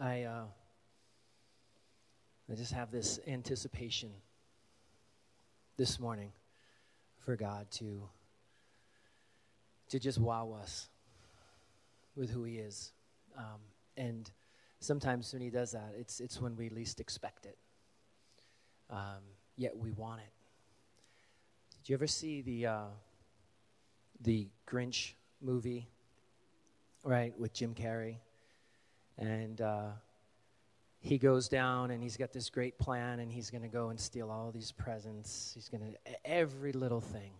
I, uh, I just have this anticipation this morning for God to, to just wow us with who He is. Um, and sometimes when He does that, it's, it's when we least expect it. Um, yet we want it. Did you ever see the, uh, the Grinch movie, right, with Jim Carrey? And uh, he goes down and he's got this great plan and he's going to go and steal all these presents. He's going to, every little thing.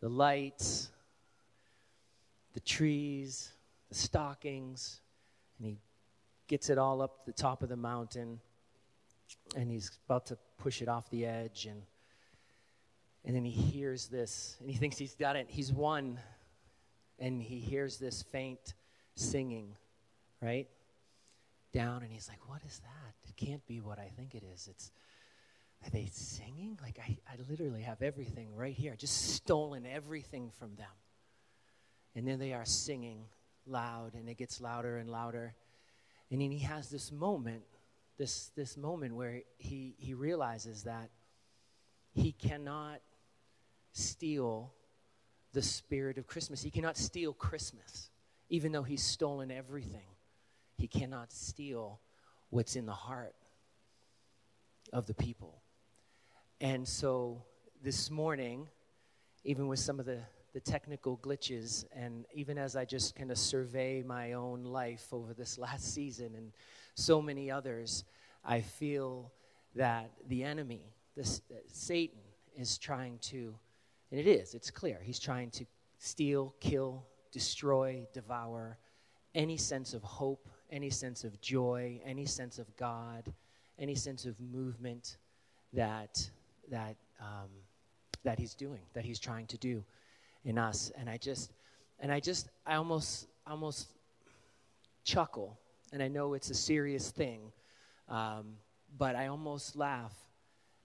The lights, the trees, the stockings, and he gets it all up the top of the mountain and he's about to push it off the edge and and then he hears this and he thinks he's got it. He's won. And he hears this faint singing right down and he's like, What is that? It can't be what I think it is. It's are they singing? Like I, I literally have everything right here. I just stolen everything from them. And then they are singing loud and it gets louder and louder. And then he has this moment, this this moment where he, he realizes that he cannot steal the spirit of Christmas. He cannot steal Christmas, even though he's stolen everything. He cannot steal what's in the heart of the people. And so this morning, even with some of the, the technical glitches, and even as I just kind of survey my own life over this last season and so many others, I feel that the enemy, this, uh, Satan, is trying to, and it is, it's clear, he's trying to steal, kill, destroy, devour any sense of hope any sense of joy, any sense of God, any sense of movement that that um, that He's doing, that He's trying to do in us. And I just and I just I almost almost chuckle, and I know it's a serious thing, um, but I almost laugh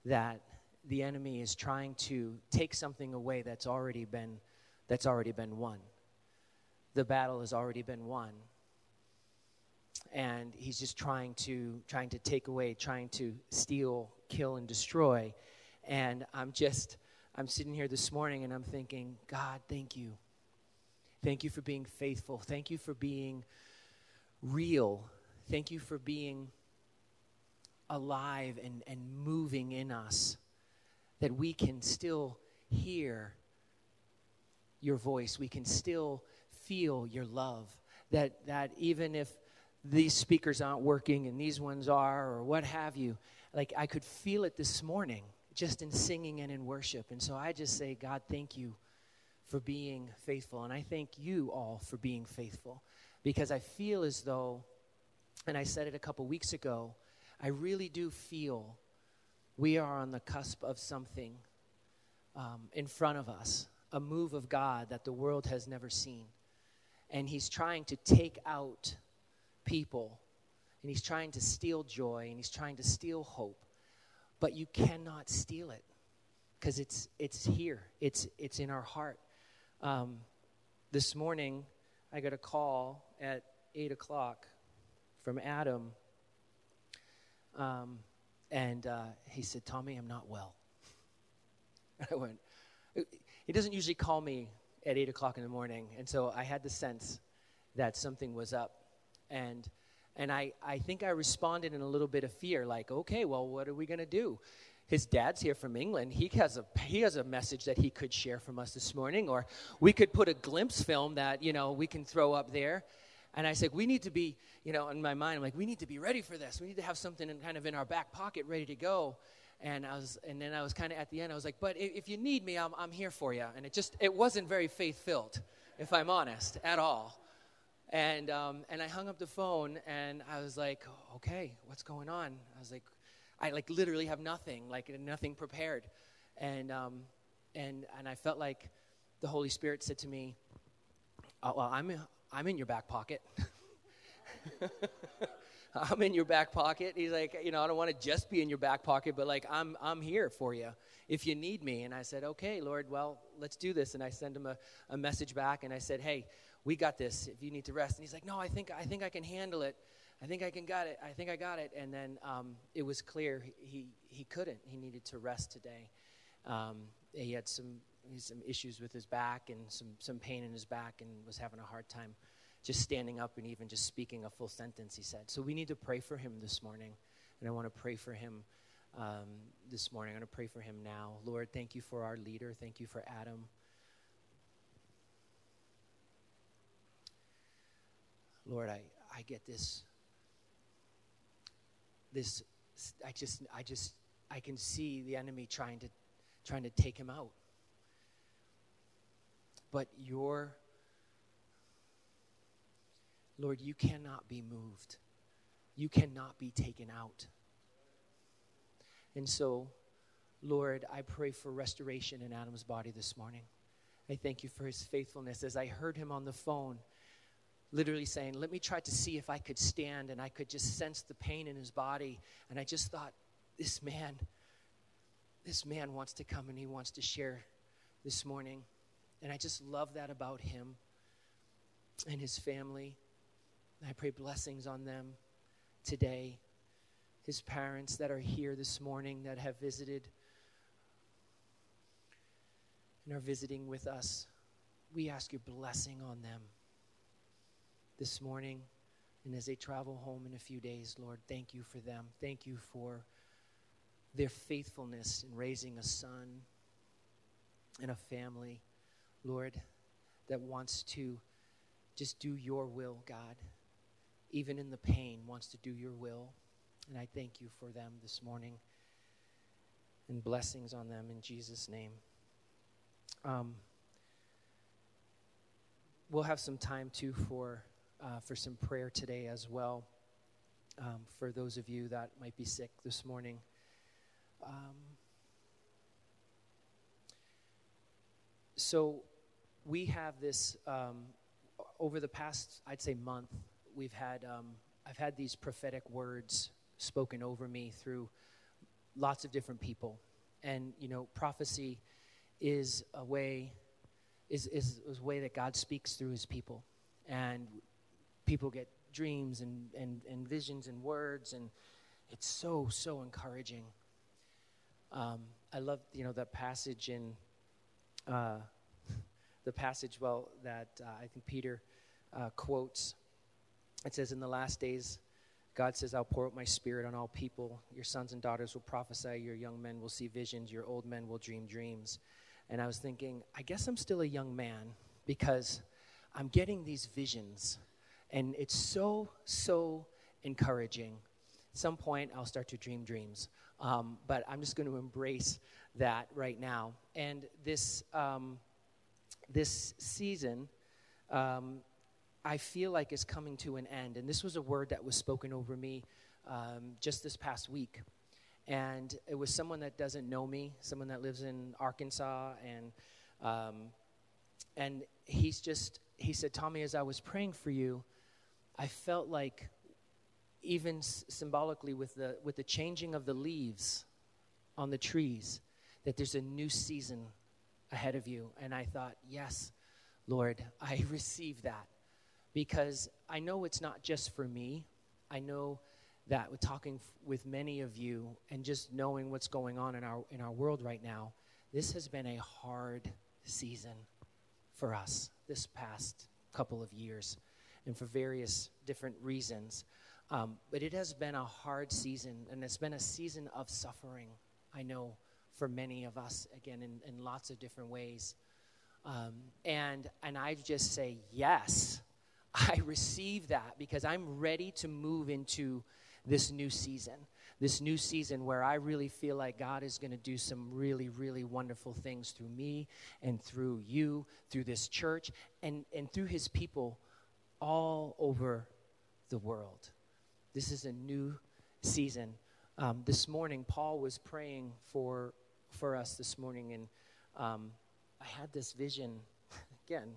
that the enemy is trying to take something away that's already been that's already been won. The battle has already been won and he's just trying to trying to take away trying to steal kill and destroy. And i'm just i'm sitting here this morning and i'm thinking god thank you. Thank you for being faithful. Thank you for being real. Thank you for being alive and, and moving in us that we can still hear your voice. We can still feel your love. That that even if these speakers aren't working and these ones are, or what have you. Like I could feel it this morning just in singing and in worship. And so I just say, God, thank you for being faithful. And I thank you all for being faithful because I feel as though, and I said it a couple weeks ago, I really do feel we are on the cusp of something um, in front of us, a move of God that the world has never seen. And He's trying to take out people and he's trying to steal joy and he's trying to steal hope but you cannot steal it because it's it's here. It's it's in our heart. Um, this morning i got a call at 8 o'clock from adam um, and uh, he said tommy i'm not well. I went he doesn't usually call me at 8 o'clock in the morning and so i had the sense that something was up and and I, I think I responded in a little bit of fear, like, okay, well, what are we going to do? His dad's here from England. He has, a, he has a message that he could share from us this morning. Or we could put a glimpse film that, you know, we can throw up there. And I said, we need to be, you know, in my mind, I'm like, we need to be ready for this. We need to have something in, kind of in our back pocket ready to go. And I was, and then I was kind of at the end, I was like, but if you need me, I'm, I'm here for you. And it just, it wasn't very faith filled, if I'm honest, at all. And, um, and I hung up the phone and I was like, okay, what's going on? I was like, I like literally have nothing, like nothing prepared. And, um, and, and I felt like the Holy Spirit said to me, oh, well, I'm, I'm in your back pocket. I'm in your back pocket. He's like, you know, I don't want to just be in your back pocket, but like, I'm, I'm here for you if you need me. And I said, okay, Lord, well, let's do this. And I sent him a, a message back and I said, hey, we got this if you need to rest. And he's like, no, I think, I think I can handle it. I think I can got it. I think I got it. And then um, it was clear he, he couldn't. He needed to rest today. Um, he had some some issues with his back and some some pain in his back and was having a hard time just standing up and even just speaking a full sentence. He said. So we need to pray for him this morning, and I want to pray for him um, this morning. I'm going to pray for him now. Lord, thank you for our leader. Thank you for Adam. Lord, I, I get this this I just I just I can see the enemy trying to trying to take him out. But your Lord, you cannot be moved. You cannot be taken out. And so, Lord, I pray for restoration in Adam's body this morning. I thank you for his faithfulness. As I heard him on the phone, literally saying, Let me try to see if I could stand. And I could just sense the pain in his body. And I just thought, This man, this man wants to come and he wants to share this morning. And I just love that about him and his family. I pray blessings on them today. His parents that are here this morning that have visited and are visiting with us, we ask your blessing on them this morning and as they travel home in a few days, Lord, thank you for them. Thank you for their faithfulness in raising a son and a family, Lord, that wants to just do your will, God. Even in the pain, wants to do your will. And I thank you for them this morning and blessings on them in Jesus' name. Um, we'll have some time too for uh, for some prayer today as well um, for those of you that might be sick this morning. Um, so, we have this um, over the past, I'd say, month. We've had um, I've had these prophetic words spoken over me through lots of different people, and you know, prophecy is a way is, is, is a way that God speaks through His people, and people get dreams and, and, and visions and words, and it's so, so encouraging. Um, I love, you know, that passage in uh, the passage, well, that uh, I think Peter uh, quotes. It says, In the last days, God says, I'll pour out my spirit on all people. Your sons and daughters will prophesy, your young men will see visions, your old men will dream dreams. And I was thinking, I guess I'm still a young man because I'm getting these visions and it's so, so encouraging. At some point, I'll start to dream dreams. Um, but I'm just going to embrace that right now. And this, um, this season, um, I feel like is coming to an end. And this was a word that was spoken over me um, just this past week. And it was someone that doesn't know me, someone that lives in Arkansas. And, um, and he's just, he said, Tommy, as I was praying for you, I felt like even symbolically with the with the changing of the leaves on the trees that there's a new season ahead of you and I thought yes Lord I receive that because I know it's not just for me I know that with talking f- with many of you and just knowing what's going on in our in our world right now this has been a hard season for us this past couple of years and for various different reasons. Um, but it has been a hard season, and it's been a season of suffering, I know, for many of us, again, in, in lots of different ways. Um, and, and I just say, yes, I receive that because I'm ready to move into this new season. This new season where I really feel like God is going to do some really, really wonderful things through me and through you, through this church, and, and through his people all over the world. This is a new season. Um, this morning, Paul was praying for, for us this morning, and um, I had this vision. Again,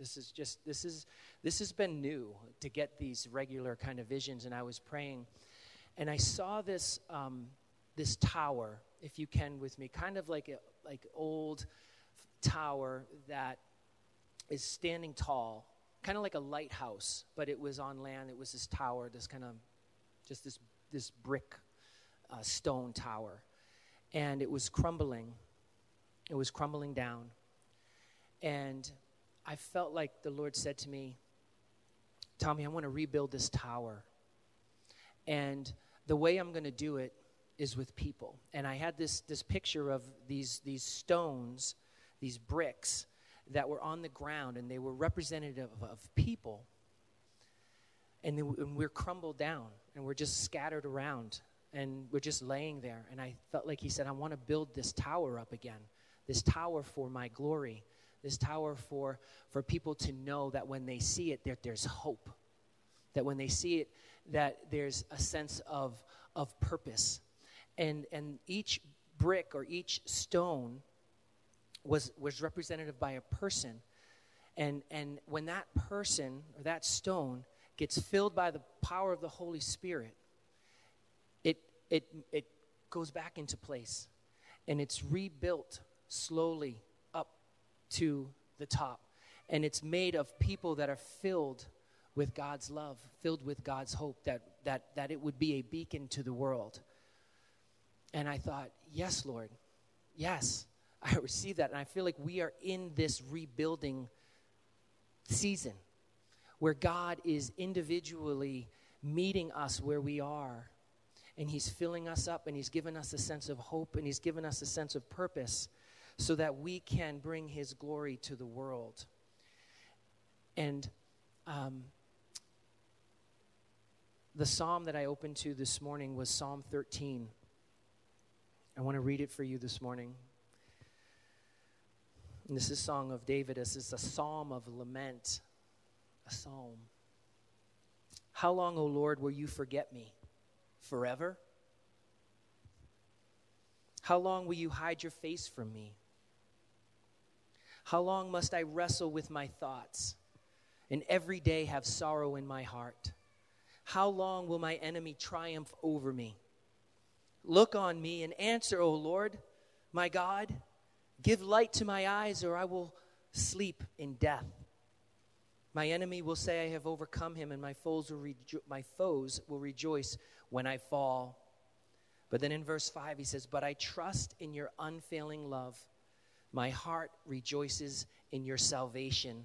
this is just this is this has been new to get these regular kind of visions, and I was praying, and I saw this um, this tower, if you can, with me, kind of like a like old tower that is standing tall kind of like a lighthouse, but it was on land. It was this tower, this kind of, just this this brick uh, stone tower, and it was crumbling. It was crumbling down, and I felt like the Lord said to me, "Tommy, I want to rebuild this tower." And the way I'm going to do it is with people. And I had this, this picture of these, these stones, these bricks that were on the ground, and they were representative of, of people. And, they, and we're crumbled down, and we're just scattered around, and we're just laying there. And I felt like he said, I want to build this tower up again, this tower for my glory, this tower for, for people to know that when they see it, that there's hope. That when they see it, that there's a sense of, of purpose. And, and each brick or each stone was, was representative by a person. And, and when that person or that stone gets filled by the power of the Holy Spirit, it, it, it goes back into place and it's rebuilt slowly to the top. And it's made of people that are filled with God's love, filled with God's hope, that, that, that it would be a beacon to the world. And I thought, yes, Lord, yes, I receive that. And I feel like we are in this rebuilding season where God is individually meeting us where we are. And He's filling us up and He's given us a sense of hope and He's given us a sense of purpose so that we can bring His glory to the world. And um, the psalm that I opened to this morning was Psalm 13. I want to read it for you this morning. And this is Song of David. This is a psalm of lament, a psalm. How long, O Lord, will you forget me? Forever? How long will you hide your face from me? How long must I wrestle with my thoughts and every day have sorrow in my heart? How long will my enemy triumph over me? Look on me and answer, O Lord, my God. Give light to my eyes, or I will sleep in death. My enemy will say, I have overcome him, and my foes will, rejo- my foes will rejoice when I fall. But then in verse 5, he says, But I trust in your unfailing love. My heart rejoices in your salvation.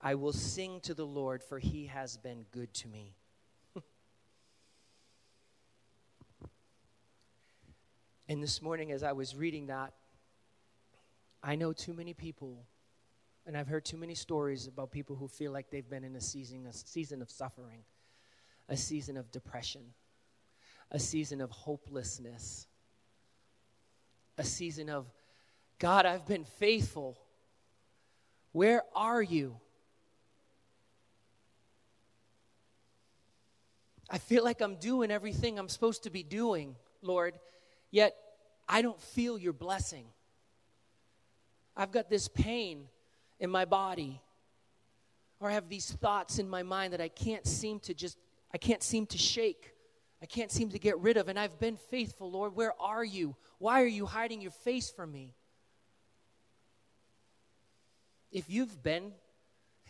I will sing to the Lord, for he has been good to me. And this morning, as I was reading that, I know too many people, and I've heard too many stories about people who feel like they've been in a season, a season of suffering, a season of depression, a season of hopelessness, a season of, God, I've been faithful. Where are you? I feel like I'm doing everything I'm supposed to be doing, Lord, Yet I don't feel your blessing. I've got this pain in my body, or I have these thoughts in my mind that I can't seem to just, I can't seem to shake. I can't seem to get rid of. And I've been faithful, Lord. Where are you? Why are you hiding your face from me? If you've been,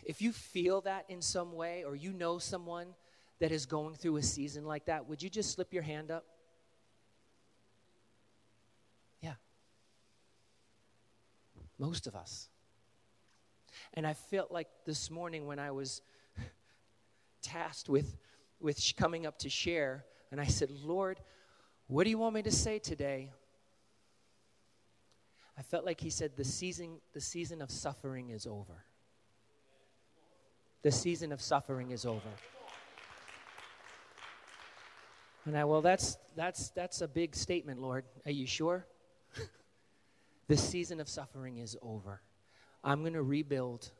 if you feel that in some way, or you know someone that is going through a season like that, would you just slip your hand up? Yeah. Most of us. And I felt like this morning when I was tasked with, with coming up to share, and I said, Lord, what do you want me to say today? I felt like he said, the season, the season of suffering is over. The season of suffering is over. And I, well, that's, that's, that's a big statement, Lord. Are you sure? The season of suffering is over. I'm going to rebuild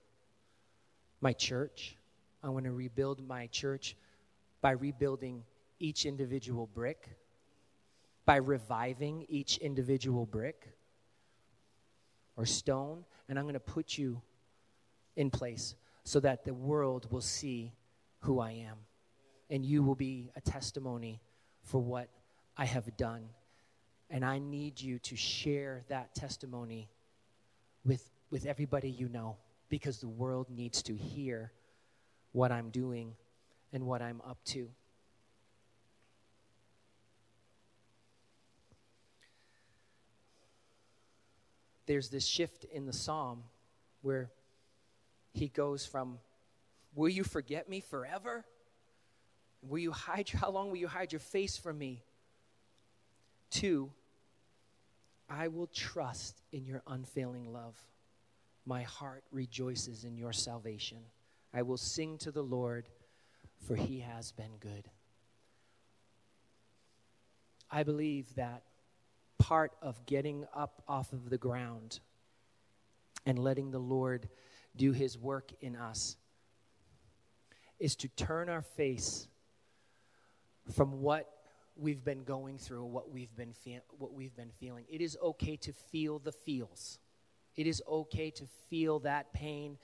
my church. I'm going to rebuild my church by rebuilding each individual brick, by reviving each individual brick or stone, and I'm going to put you in place so that the world will see who I am. And you will be a testimony for what I have done and I need you to share that testimony with, with everybody you know because the world needs to hear what I'm doing and what I'm up to. There's this shift in the psalm where he goes from, Will you forget me forever? Will you hide, how long will you hide your face from me? To, I will trust in your unfailing love. My heart rejoices in your salvation. I will sing to the Lord, for he has been good. I believe that part of getting up off of the ground and letting the Lord do his work in us is to turn our face from what we've been going through, what we've been, fe- what we've been feeling. It is okay to feel the feels. It is okay to feel that pain,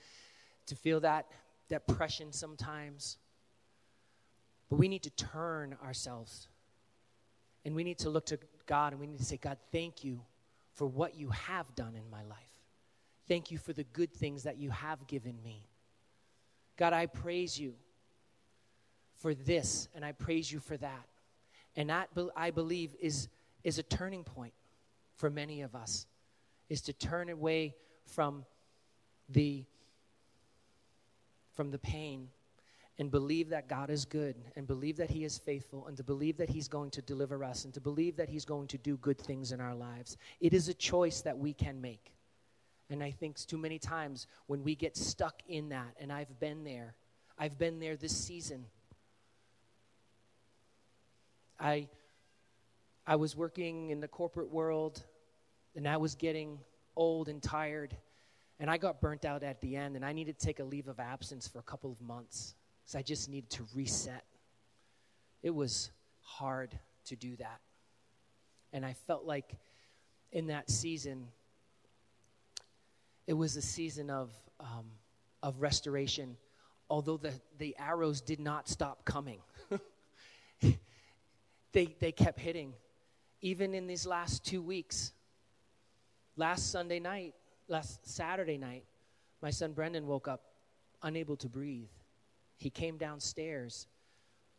to feel that depression sometimes. But we need to turn ourselves and we need to look to God and we need to say, God, thank you for what you have done in my life. Thank you for the good things that you have given me. God, I praise you for this and I praise you for that. And that, I believe, is, is a turning point for many of us, is to turn away from the, from the pain and believe that God is good and believe that He is faithful and to believe that He's going to deliver us and to believe that He's going to do good things in our lives. It is a choice that we can make. And I think too many times when we get stuck in that, and I've been there, I've been there this season I, I was working in the corporate world and I was getting old and tired. And I got burnt out at the end, and I needed to take a leave of absence for a couple of months I just needed to reset. It was hard to do that. And I felt like in that season, it was a season of, um, of restoration, although the, the arrows did not stop coming. they, they kept hitting. Even in these last two weeks, last Sunday night, last Saturday night, my son Brendan woke up unable to breathe. He came downstairs,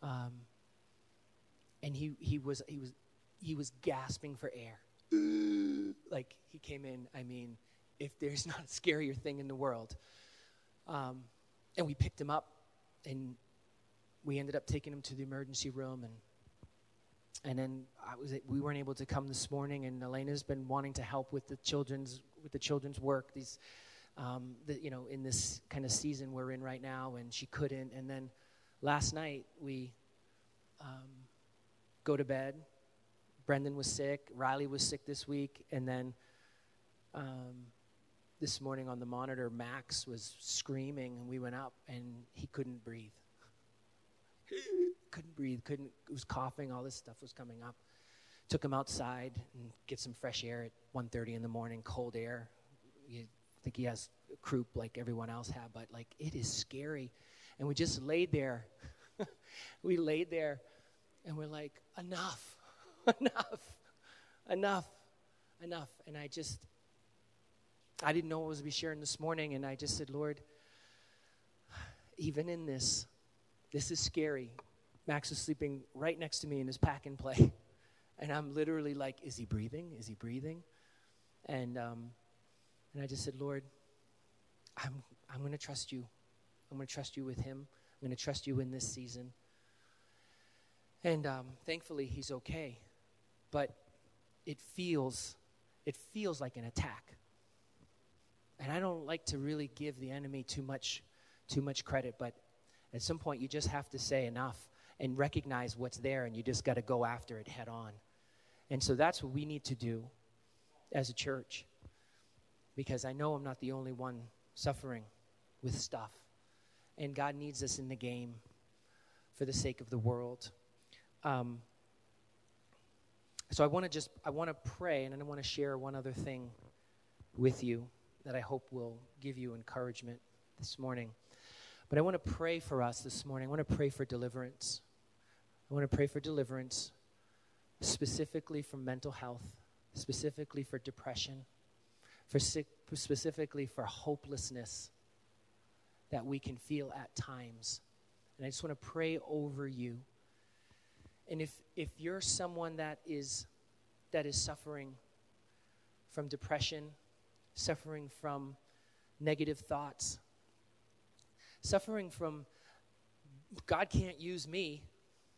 um, and he, he, was, he, was, he was gasping for air. like he came in, I mean, if there's not a scarier thing in the world. Um, and we picked him up, and we ended up taking him to the emergency room, and and then I was we weren't able to come this morning, and Elena's been wanting to help with the children's with the children's work. These, um, the, you know, in this kind of season we're in right now, and she couldn't. And then last night we um, go to bed. Brendan was sick. Riley was sick this week, and then um, this morning on the monitor, Max was screaming, and we went up, and he couldn't breathe couldn't breathe, couldn't, was coughing, all this stuff was coming up. Took him outside and get some fresh air at 1.30 in the morning, cold air. You think he has croup like everyone else had, but like it is scary. And we just laid there. we laid there and we're like, enough, enough, enough, enough. And I just, I didn't know what was to be sharing this morning, and I just said, Lord, even in this, this is scary. Max is sleeping right next to me in his pack and play. And I'm literally like, is he breathing? Is he breathing? And, um, and I just said, Lord, I'm, I'm going to trust you. I'm going to trust you with him. I'm going to trust you in this season. And um, thankfully, he's okay. But it feels, it feels like an attack. And I don't like to really give the enemy too much, too much credit, but at some point, you just have to say enough and recognize what's there, and you just got to go after it head on. And so that's what we need to do as a church. Because I know I'm not the only one suffering with stuff. And God needs us in the game for the sake of the world. Um, so I want to just I want to pray and I want to share one other thing with you that I hope will give you encouragement this morning. But I want to pray for us this morning. I want to pray for deliverance. I want to pray for deliverance, specifically for mental health, specifically for depression, for specifically for hopelessness that we can feel at times. And I just want to pray over you. And if, if you're someone that is, that is suffering from depression, suffering from negative thoughts, suffering from God can't use me.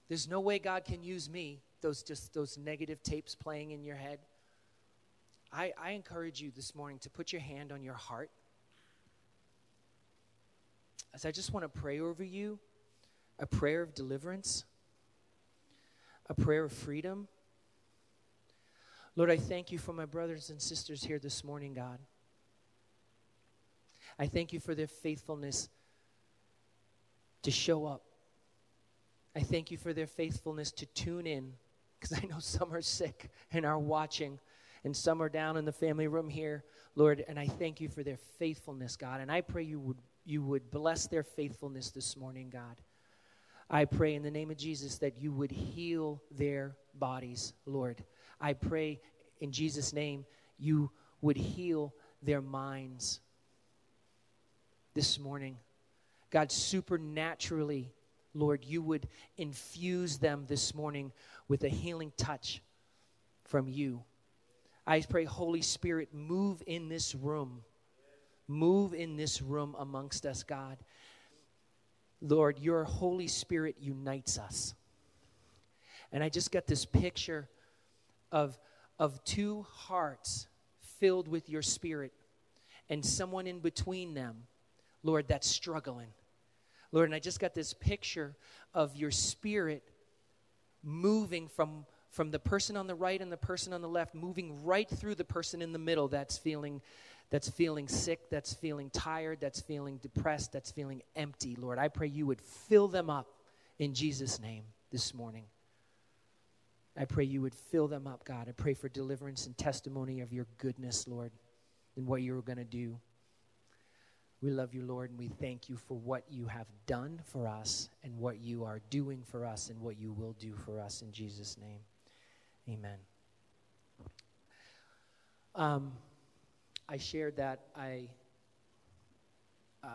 There's no way God can use me. Those just those negative tapes playing in your head. I, I encourage you this morning to put your hand on your heart. As I just want to pray over you, a prayer of deliverance, a prayer of freedom. Lord, I thank you for my brothers and sisters here this morning, God. I thank you for their faithfulness to show up. I thank you for their faithfulness to tune in because I know some are sick and are watching, and some are down in the family room here, Lord. And I thank you for their faithfulness, God. And I pray you would, you would bless their faithfulness this morning, God. I pray in the name of Jesus that you would heal their bodies, Lord. I pray in Jesus' name you would heal their minds this morning. God, supernaturally, Lord, you would infuse them this morning with a healing touch from you. I pray, Holy Spirit, move in this room. Move in this room amongst us, God. Lord, your Holy Spirit unites us. And I just got this picture of, of two hearts filled with your spirit and someone in between them, Lord, that's struggling. Lord, and I just got this picture of your spirit moving from, from the person on the right and the person on the left, moving right through the person in the middle that's feeling, that's feeling sick, that's feeling tired, that's feeling depressed, that's feeling empty. Lord, I pray you would fill them up in Jesus' name this morning. I pray you would fill them up, God. I pray for deliverance and testimony of your goodness, Lord, and what you're going to do. We love you, Lord, and we thank you for what you have done for us and what you are doing for us and what you will do for us in Jesus' name. Amen. Um, I shared that I um,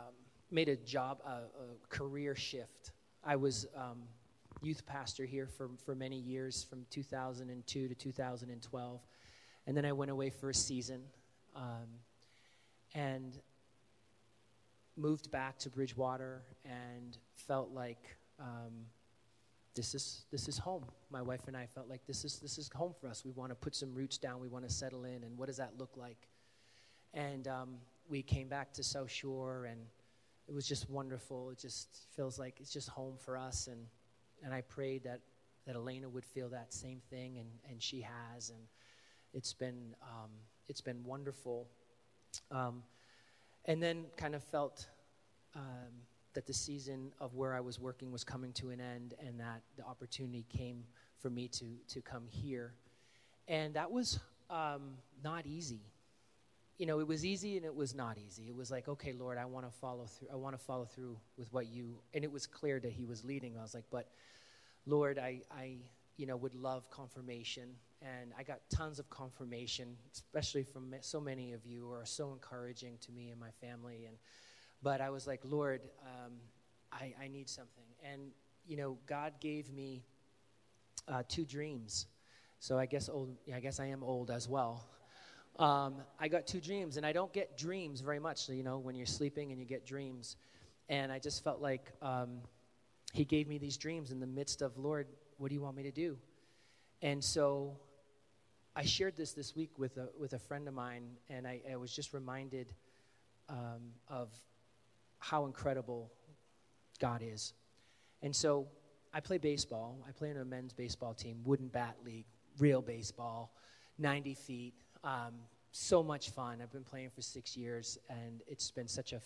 made a job, a, a, career shift. I was um, youth pastor here for, for many years, from 2002 to 2012. And then I went away for a season. Um, and moved back to Bridgewater and felt like um, this is this is home. My wife and I felt like this is this is home for us. We want to put some roots down. We want to settle in. And what does that look like? And um, we came back to South Shore, and it was just wonderful. It just feels like it's just home for us. And and I prayed that that Elena would feel that same thing, and and she has. And it's been um, it's been wonderful. Um, and then kind of felt um, that the season of where I was working was coming to an end and that the opportunity came for me to, to come here. And that was um, not easy. You know, it was easy and it was not easy. It was like, okay, Lord, I want to follow through. I want to follow through with what you. And it was clear that He was leading. I was like, but Lord, I, I, you know, would love confirmation and I got tons of confirmation, especially from so many of you who are so encouraging to me and my family. And but I was like, Lord, um, I, I need something, and you know, God gave me uh, two dreams. So I guess old, I guess I am old as well. Um, I got two dreams, and I don't get dreams very much. You know, when you're sleeping and you get dreams, and I just felt like um, He gave me these dreams in the midst of Lord, what do you want me to do? And so I shared this this week with a, with a friend of mine, and I, I was just reminded um, of how incredible God is. And so I play baseball. I play in a men's baseball team, wooden bat league, real baseball, 90 feet. Um, so much fun. I've been playing for six years, and it's been such a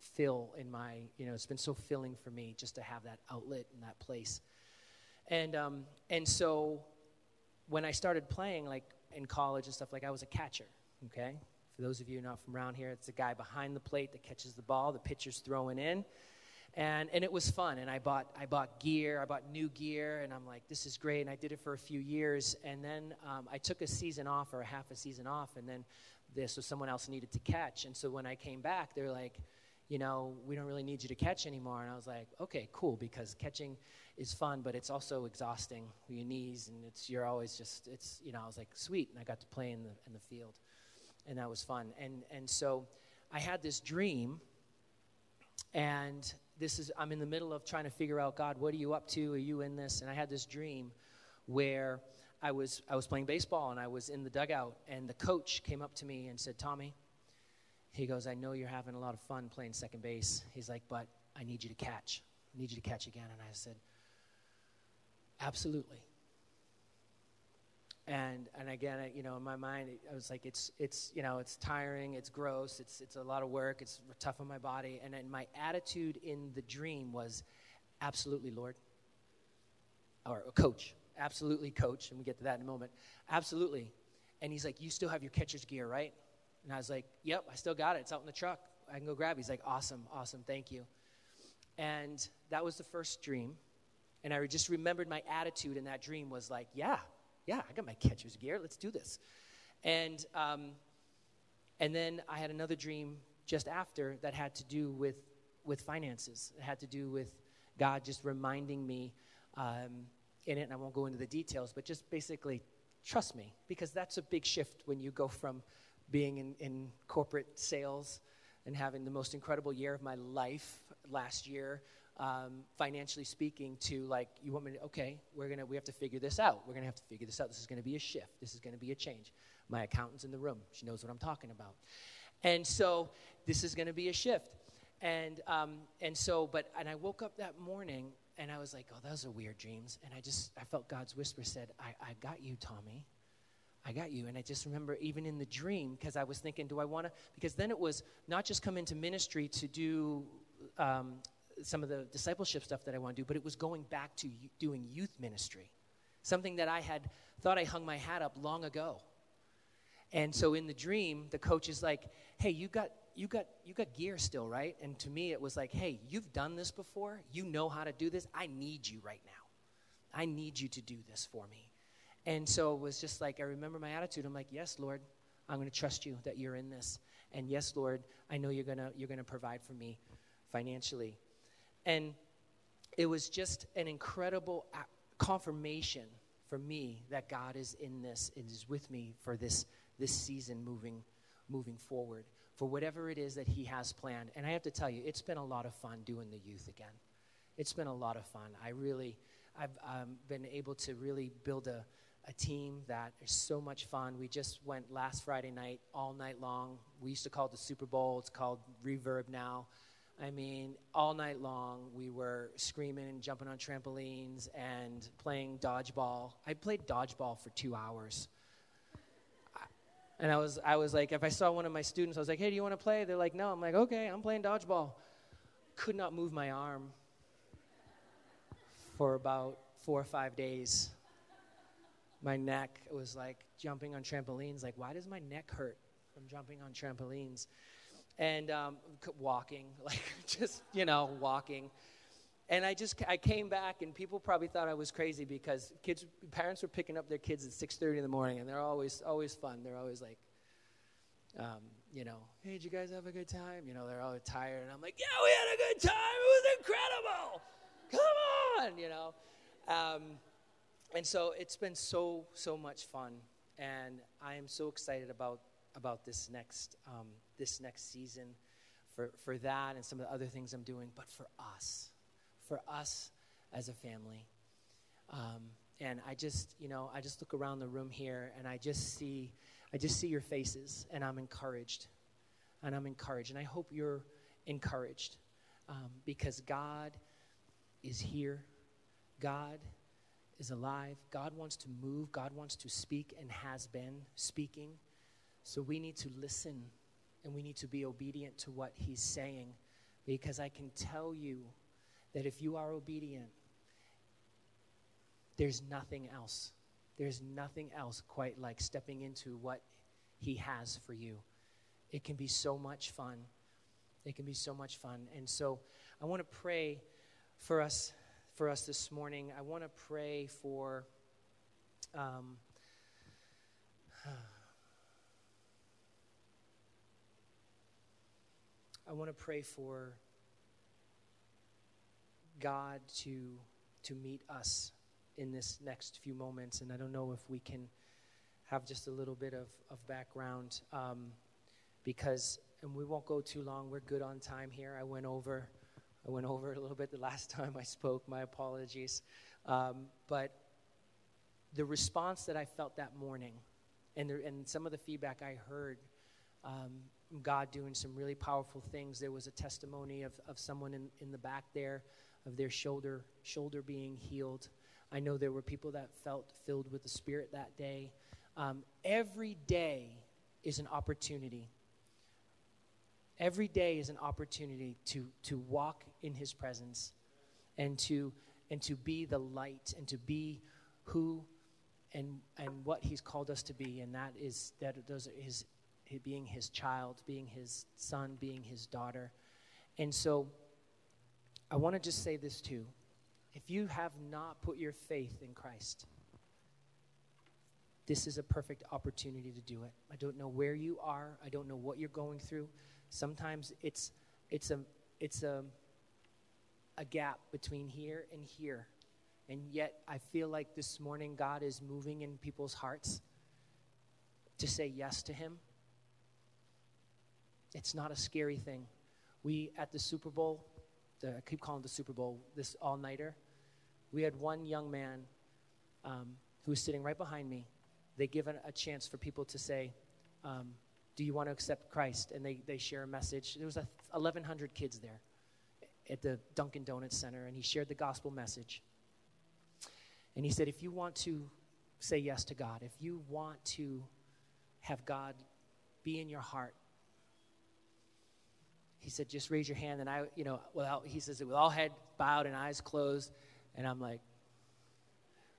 fill in my, you know, it's been so filling for me just to have that outlet and that place. And, um, and so when I started playing, like in college and stuff, like I was a catcher, okay? For those of you not from around here, it's the guy behind the plate that catches the ball, the pitcher's throwing in. And, and it was fun, and I bought, I bought gear, I bought new gear, and I'm like, this is great, and I did it for a few years, and then um, I took a season off, or a half a season off, and then this was someone else needed to catch, and so when I came back, they're like, you know, we don't really need you to catch anymore. And I was like, okay, cool, because catching is fun, but it's also exhausting your knees, and it's you're always just it's you know. I was like, sweet, and I got to play in the in the field, and that was fun. And and so I had this dream, and this is I'm in the middle of trying to figure out God, what are you up to? Are you in this? And I had this dream where I was I was playing baseball and I was in the dugout, and the coach came up to me and said, Tommy he goes, I know you're having a lot of fun playing second base. He's like, but I need you to catch. I need you to catch again. And I said, absolutely. And, and again, you know, in my mind, I was like, it's, it's, you know, it's tiring, it's gross, it's, it's a lot of work, it's tough on my body. And then my attitude in the dream was, absolutely, Lord. Or coach, absolutely, coach. And we get to that in a moment. Absolutely. And he's like, you still have your catcher's gear, right? And I was like, yep, I still got it. It's out in the truck. I can go grab it. He's like, awesome, awesome, thank you. And that was the first dream. And I just remembered my attitude in that dream was like, yeah, yeah, I got my catcher's gear. Let's do this. And, um, and then I had another dream just after that had to do with, with finances. It had to do with God just reminding me um, in it, and I won't go into the details, but just basically trust me, because that's a big shift when you go from being in, in corporate sales and having the most incredible year of my life last year, um, financially speaking, to like, you want me to, okay, we're gonna, we have to figure this out. We're gonna have to figure this out. This is gonna be a shift. This is gonna be a change. My accountant's in the room. She knows what I'm talking about. And so this is gonna be a shift. And, um, and so, but, and I woke up that morning and I was like, oh, those are weird dreams. And I just, I felt God's whisper said, I, I got you, Tommy. I got you. And I just remember even in the dream, because I was thinking, do I want to? Because then it was not just come into ministry to do um, some of the discipleship stuff that I want to do, but it was going back to doing youth ministry, something that I had thought I hung my hat up long ago. And so in the dream, the coach is like, "Hey, you got you got you got gear still, right?" And to me, it was like, "Hey, you've done this before. You know how to do this. I need you right now. I need you to do this for me." And so it was just like, I remember my attitude. I'm like, yes, Lord, I'm going to trust you that you're in this. And yes, Lord, I know you're going to you're going to provide for me financially. And it was just an incredible confirmation for me that God is in this and is with me for this this season moving moving forward for whatever it is that he has planned. And I have to tell you, it's been a lot of fun doing the youth again. It's been a lot of fun. I really I've um, been able to really build a a team that is so much fun. We just went last Friday night, all night long. We used to call it the Super Bowl. It's called Reverb now. I mean, all night long, we were screaming and jumping on trampolines and playing dodgeball. I played dodgeball for two hours. And I was, I was like, if I saw one of my students, I was like, hey, do you want to play? They're like, no. I'm like, okay, I'm playing dodgeball. Could not move my arm for about four or five days my neck was like jumping on trampolines. Like, why does my neck hurt from jumping on trampolines? And um, walking, like just, you know, walking. And I just, I came back and people probably thought I was crazy because kids, parents were picking up their kids at 6.30 in the morning and they're always, always fun. They're always like, um, you know, hey, did you guys have a good time? You know, they're all tired. And I'm like, yeah, we had a good time. It was incredible. Come on, you know. Um, and so it's been so so much fun and i am so excited about about this next um, this next season for for that and some of the other things i'm doing but for us for us as a family um, and i just you know i just look around the room here and i just see i just see your faces and i'm encouraged and i'm encouraged and i hope you're encouraged um, because god is here god is alive. God wants to move. God wants to speak and has been speaking. So we need to listen and we need to be obedient to what He's saying because I can tell you that if you are obedient, there's nothing else. There's nothing else quite like stepping into what He has for you. It can be so much fun. It can be so much fun. And so I want to pray for us for us this morning. I want to pray for. Um, I want to pray for God to to meet us in this next few moments, and I don't know if we can have just a little bit of, of background um, because, and we won't go too long. We're good on time here. I went over, I went over a little bit the last time I spoke. My apologies, um, but the response that I felt that morning, and there, and some of the feedback I heard. Um, God doing some really powerful things. There was a testimony of, of someone in, in the back there of their shoulder shoulder being healed. I know there were people that felt filled with the Spirit that day. Um, every day is an opportunity. Every day is an opportunity to, to walk in His presence and to, and to be the light and to be who and, and what He's called us to be. And that is that those are his, being His child, being His son, being His daughter. And so I want to just say this too. If you have not put your faith in Christ, this is a perfect opportunity to do it. I don't know where you are. I don't know what you're going through. Sometimes it's it's a it's a a gap between here and here. And yet I feel like this morning God is moving in people's hearts to say yes to him. It's not a scary thing. We at the Super Bowl the, I keep calling the Super Bowl this all nighter. We had one young man um, who was sitting right behind me. They give a, chance for people to say, um, Do you want to accept Christ? And they, they share a message. There was a, 1,100 kids there at the Dunkin' Donuts Center, and he shared the gospel message. And he said, If you want to say yes to God, if you want to have God be in your heart, he said, just raise your hand. And I, you know, without, he says, it with all head bowed and eyes closed. And I'm like,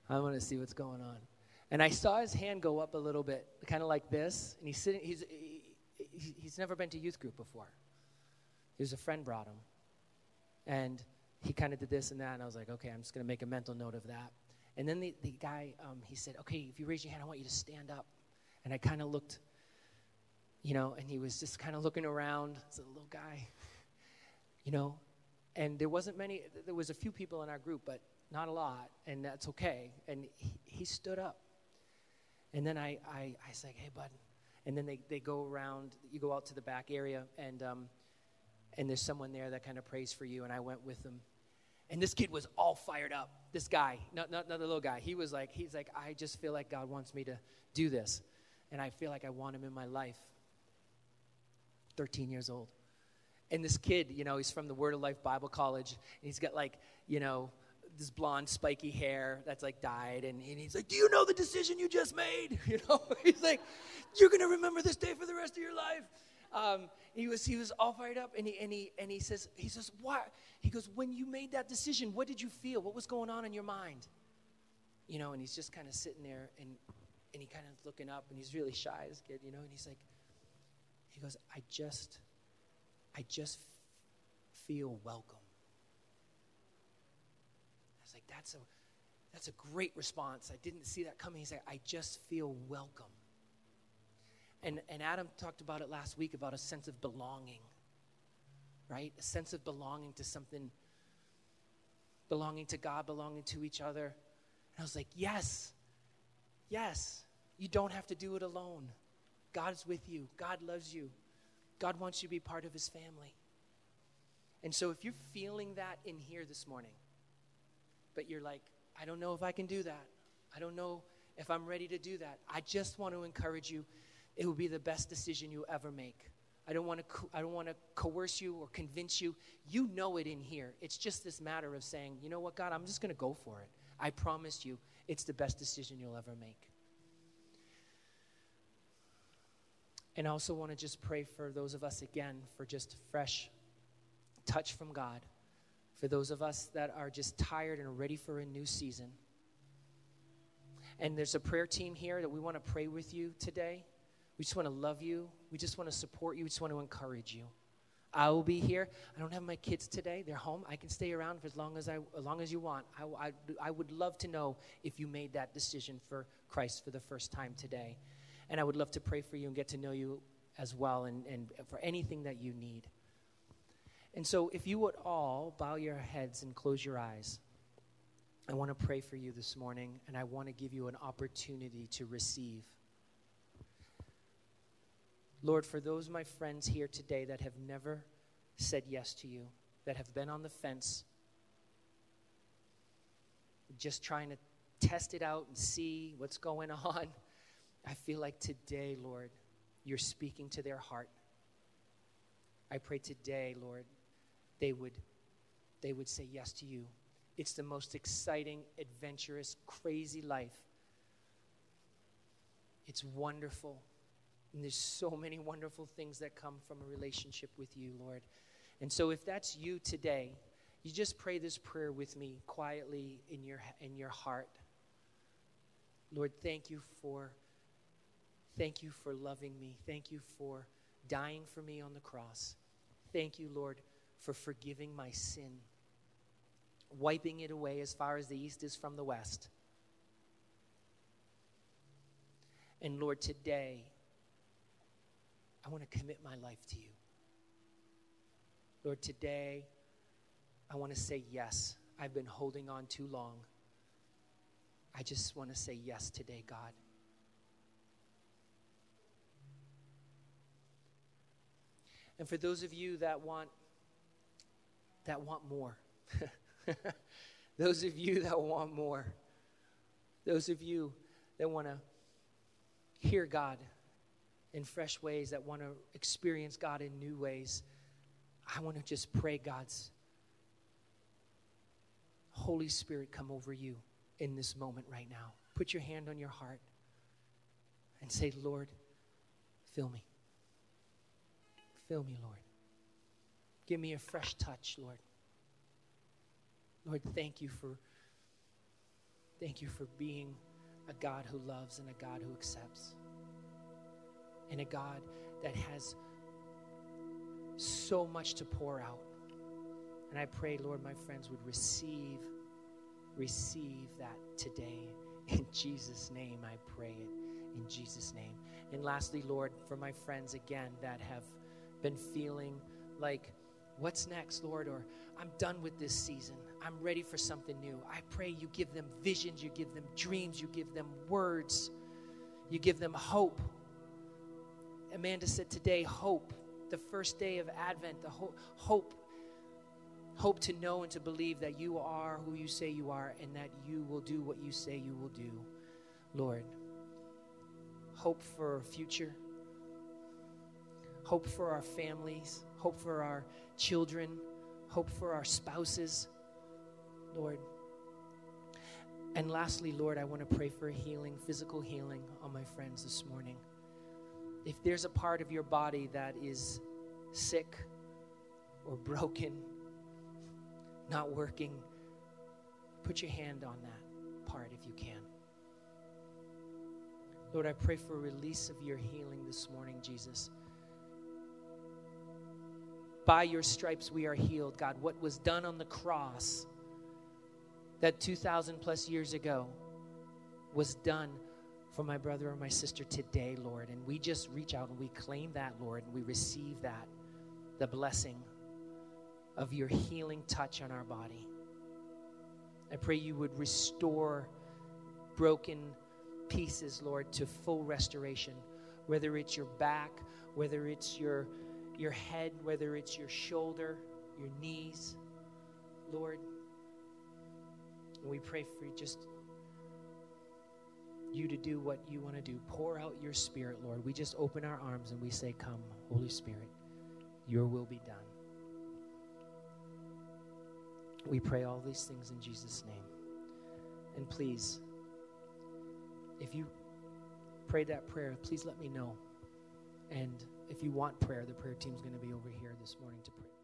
I want to see what's going on. And I saw his hand go up a little bit, kind of like this. And he's sitting, he's, he, he's never been to youth group before. He was a friend brought him. And he kind of did this and that. And I was like, okay, I'm just going to make a mental note of that. And then the, the guy, um, he said, okay, if you raise your hand, I want you to stand up. And I kind of looked you know, and he was just kind of looking around as a little guy, you know, and there wasn't many, there was a few people in our group, but not a lot, and that's okay. And he, he stood up. And then I, I, I said, hey, bud. And then they, they go around, you go out to the back area, and, um, and there's someone there that kind of prays for you, and I went with them. And this kid was all fired up. This guy, not, not, not the little guy. He was like, he's like, I just feel like God wants me to do this. And I feel like I want him in my life. 13 years old. And this kid, you know, he's from the Word of Life Bible College, and he's got like, you know, this blonde, spiky hair that's like dyed, and, and he's like, "Do you know the decision you just made?" You know, he's like, "You're gonna remember this day for the rest of your life." Um, he was he was all fired up, and he and he and he says he says, "Why?" He goes, "When you made that decision, what did you feel? What was going on in your mind?" You know, and he's just kind of sitting there, and and he kind of looking up, and he's really shy, this kid, you know, and he's like, he goes, I just, I just feel welcome. I was like, that's a, that's a great response. I didn't see that coming. He's like, I just feel welcome. And, and Adam talked about it last week about a sense of belonging, right? A sense of belonging to something, belonging to God, belonging to each other. And I was like, yes, yes, you don't have to do it alone. God's with you. God loves you. God wants you to be part of his family. And so if you're feeling that in here this morning, but you're like, I don't know if I can do that. I don't know if I'm ready to do that. I just want to encourage you. It will be the best decision you ever make. I don't want to co- I don't want to coerce you or convince you. You know it in here. It's just this matter of saying, "You know what, God, I'm just going to go for it. I promise you, it's the best decision you'll ever make." And I also want to just pray for those of us again for just fresh touch from God. For those of us that are just tired and ready for a new season. And there's a prayer team here that we want to pray with you today. We just want to love you. We just want to support you. We just want to encourage you. I will be here. I don't have my kids today. They're home. I can stay around for as long as I, as long as you want. I, I, I would love to know if you made that decision for Christ for the first time today. And I would love to pray for you and get to know you as well and, and for anything that you need. And so, if you would all bow your heads and close your eyes, I want to pray for you this morning, and I want to give you an opportunity to receive. Lord, for those my friends here today that have never said yes to you, that have been on the fence, just trying to test it out and see what's going on, I feel like today, Lord, you're speaking to their heart. I pray today, Lord, they would, they would say yes to you. It's the most exciting, adventurous, crazy life. It's wonderful. And there's so many wonderful things that come from a relationship with you, Lord. And so if that's you today, you just pray this prayer with me quietly in your in your heart. Lord, thank you for thank you for loving me. Thank you for dying for me on the cross. Thank you, Lord, for forgiving my sin, wiping it away as far as the east is from the west. And Lord, today, I want to commit my life to you. Lord, today, I want to say yes. I've been holding on too long. I just want to say yes today, God. And for those of you that want that want more. those of you that want more. Those of you that want to hear God in fresh ways, that want to experience God in new ways, I want to just pray God's Holy Spirit come over you in this moment right now. Put your hand on your heart and say, Lord, fill me. Fill me, Lord. Give me a fresh touch, Lord. Lord, thank you for thank you for being a God who loves and a God who accepts. And a God that has so much to pour out. And I pray, Lord, my friends would receive receive that today. In Jesus' name, I pray it. In Jesus' name. And lastly, Lord, for my friends again that have been feeling like, what's next, Lord? Or I'm done with this season. I'm ready for something new. I pray you give them visions, you give them dreams, you give them words, you give them hope. Amanda said today, hope, the first day of Advent, the hope, hope, hope to know and to believe that you are who you say you are and that you will do what you say you will do, Lord. Hope for future hope for our families, hope for our children, hope for our spouses, Lord. And lastly, Lord, I want to pray for healing, physical healing on my friends this morning. If there's a part of your body that is sick or broken, not working, put your hand on that part if you can. Lord, I pray for a release of your healing this morning, Jesus. By your stripes we are healed, God. What was done on the cross that 2,000 plus years ago was done for my brother or my sister today, Lord. And we just reach out and we claim that, Lord, and we receive that, the blessing of your healing touch on our body. I pray you would restore broken pieces, Lord, to full restoration, whether it's your back, whether it's your your head, whether it's your shoulder, your knees, Lord. we pray for just you to do what you want to do. Pour out your spirit, Lord. We just open our arms and we say, Come, Holy Spirit, your will be done. We pray all these things in Jesus' name. And please, if you prayed that prayer, please let me know. And if you want prayer, the prayer team is going to be over here this morning to pray.